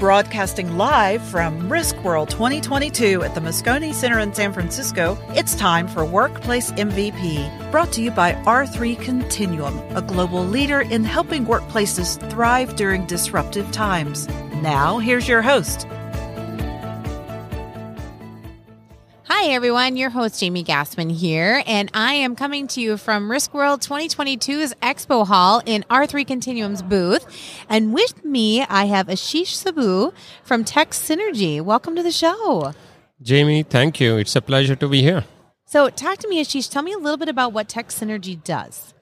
Broadcasting live from Risk World 2022 at the Moscone Center in San Francisco, it's time for Workplace MVP, brought to you by R3 Continuum, a global leader in helping workplaces thrive during disruptive times. Now, here's your host. Hi, everyone. Your host, Jamie Gassmann here, and I am coming to you from Risk World 2022's Expo Hall in R3 Continuum's booth. And with me, I have Ashish Sabu from Tech Synergy. Welcome to the show. Jamie, thank you. It's a pleasure to be here. So, talk to me, Ashish. Tell me a little bit about what Tech Synergy does.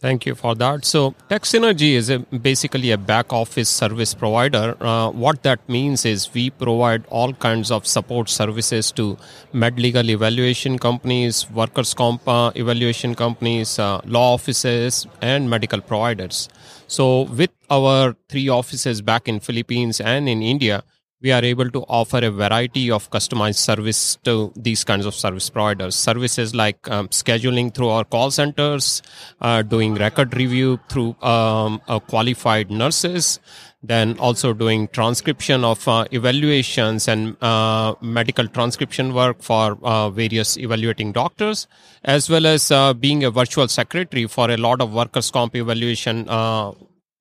Thank you for that. So, Tech Synergy is a, basically a back office service provider. Uh, what that means is we provide all kinds of support services to med legal evaluation companies, workers' comp uh, evaluation companies, uh, law offices, and medical providers. So, with our three offices back in Philippines and in India, we are able to offer a variety of customized service to these kinds of service providers. Services like um, scheduling through our call centers, uh, doing record review through um, uh, qualified nurses, then also doing transcription of uh, evaluations and uh, medical transcription work for uh, various evaluating doctors, as well as uh, being a virtual secretary for a lot of workers' comp evaluation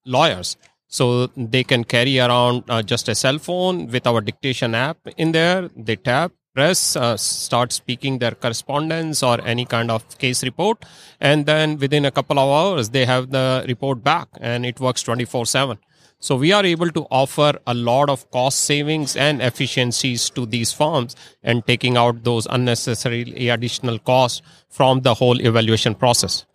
lawyers so they can carry around uh, just a cell phone with our dictation app in there. They tap, press, uh, start speaking their correspondence or any kind of case report. And then within a couple of hours, they have the report back and it works 24 7. So we are able to offer a lot of cost savings and efficiencies to these firms and taking out those unnecessary additional costs from the whole evaluation process.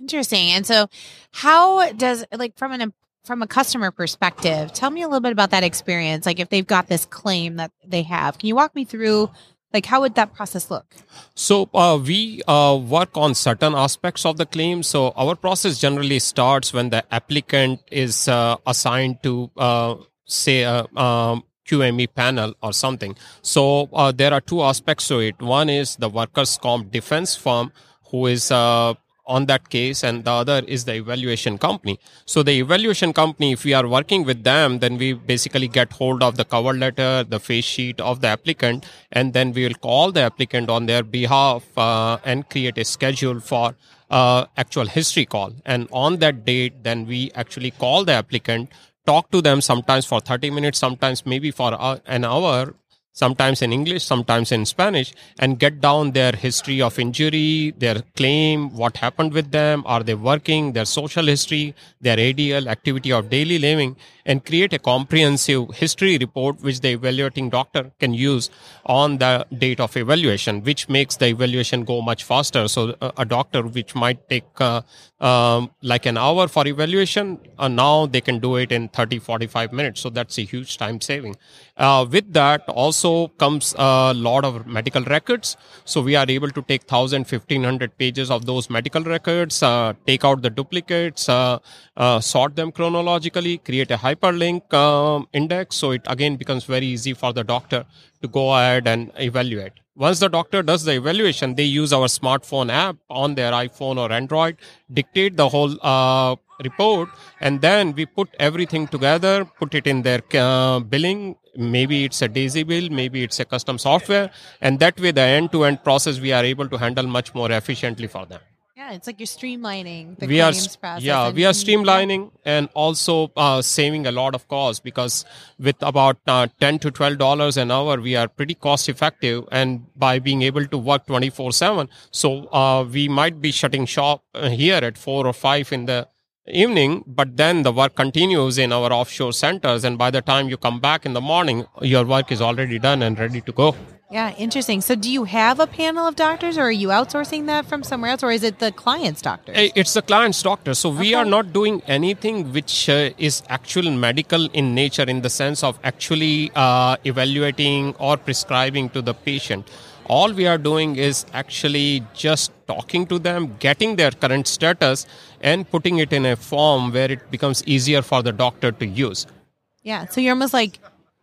Interesting. And so how does like from an from a customer perspective, tell me a little bit about that experience. Like if they've got this claim that they have, can you walk me through like how would that process look? So uh, we uh, work on certain aspects of the claim. So our process generally starts when the applicant is uh, assigned to uh, say a um, QME panel or something. So uh, there are two aspects to it. One is the workers comp defense firm who is uh, on that case and the other is the evaluation company. So the evaluation company if we are working with them then we basically get hold of the cover letter the face sheet of the applicant and then we will call the applicant on their behalf uh, and create a schedule for uh, actual history call. And on that date then we actually call the applicant talk to them sometimes for 30 minutes sometimes maybe for uh, an hour sometimes in English, sometimes in Spanish, and get down their history of injury, their claim, what happened with them, are they working, their social history, their ADL, activity of daily living, and create a comprehensive history report which the evaluating doctor can use on the date of evaluation, which makes the evaluation go much faster. So a, doctor which might take uh, um, like an hour for evaluation, uh, now they can do it in 30, 45 minutes. So that's a huge time saving. Uh, with that also comes a lot of medical records. So we are able to take 1000, 1500 pages of those medical records, uh, take out the duplicates, uh, uh, sort them chronologically, create a hyperlink um, index. So it again becomes very easy for the doctor to go ahead and evaluate. Once the doctor does the evaluation, they use our smartphone app on their iPhone or Android, dictate the whole uh, report, and then we put everything together, put it in their uh, billing. Maybe it's a DaisyBill, maybe it's a custom software, and that way the end-to-end process we are able to handle much more efficiently for them. Yeah, it's like you're streamlining the we are, process. Yeah, we are streamlining and also uh, saving a lot of cost because with about uh, 10 to 12 dollars an hour, we are pretty cost effective. And by being able to work 24 seven, so uh, we might be shutting shop uh, here at four or five in the evening, but then the work continues in our offshore centers. And by the time you come back in the morning, your work is already done and ready to go. Yeah, interesting. So, do you have a panel of doctors, or are you outsourcing that from somewhere else, or is it the client's doctor? It's the client's doctor. So, we okay. are not doing anything which uh, is actual medical in nature, in the sense of actually uh, evaluating or prescribing to the patient. All we are doing is actually just talking to them, getting their current status, and putting it in a form where it becomes easier for the doctor to use. Yeah. So, you're almost like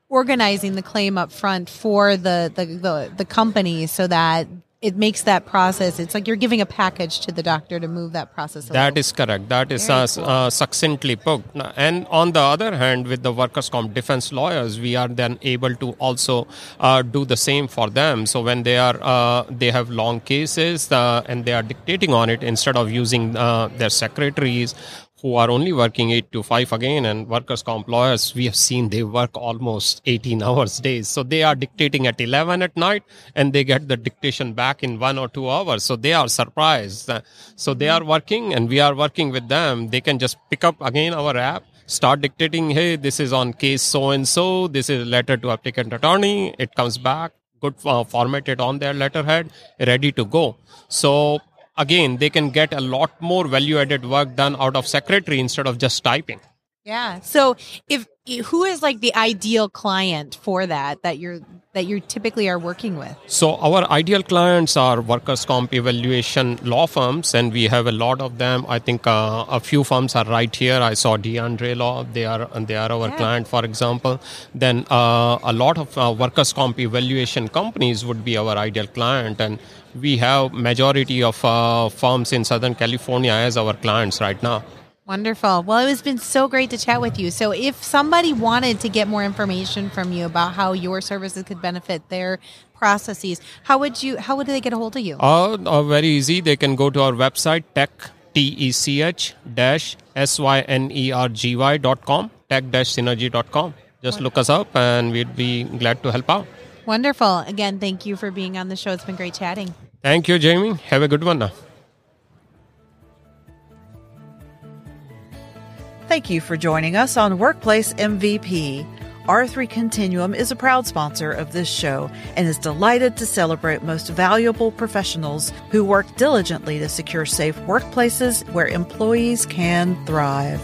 organizing the claim up front for the, the, the, the company so that it makes that process. It's like you're giving a package to the doctor to move that process. That is correct. That is uh, cool. uh, succinctly put. And on the other hand, with the workers' comp defense lawyers, we are then able to also uh, do the same for them. So when they are uh, they have long cases uh, and they are dictating on it instead of using uh, their secretaries who are only working 8 to 5 again and workers comp lawyers we have seen they work almost 18 hours days. So they are dictating at 11 at night and they get the dictation back in 1 or 2 hours. So they are surprised. So they are working and we are working with them. They can just pick up again our app start dictating hey this is on case so and so. This is a letter to applicant attorney. It comes back good uh, formatted on their letterhead ready to go. So again they can get a lot more value added work done out of secretary instead of just typing. Yeah. So if who is like the ideal client for that that you're that you typically are working with? So our ideal clients are workers comp evaluation law firms and we have a lot of them. I think uh, a few firms are right here. I saw deandre law. They are they are our yeah. client for example. Then uh, a lot of uh, workers comp evaluation companies would be our ideal client and we have majority of uh, firms in southern california as our clients right now wonderful. Well it has been so great to chat with you. So if somebody wanted to get more information from you about how your services could benefit their processes how would you how would they get a hold of you? Uh, uh very easy. They can go to our website tech tech dash s-y-n-e-r-g-y dot com tech dash synergy dot com. Just look us up and we'd be glad to help out. Wonderful. Again thank you for being on the show. It's been great chatting. Thank you, Jamie. Have a good one now. Thank you for joining us on Workplace MVP. R3 Continuum is a proud sponsor of this show and is delighted to celebrate most valuable professionals who work diligently to secure safe workplaces where employees can thrive.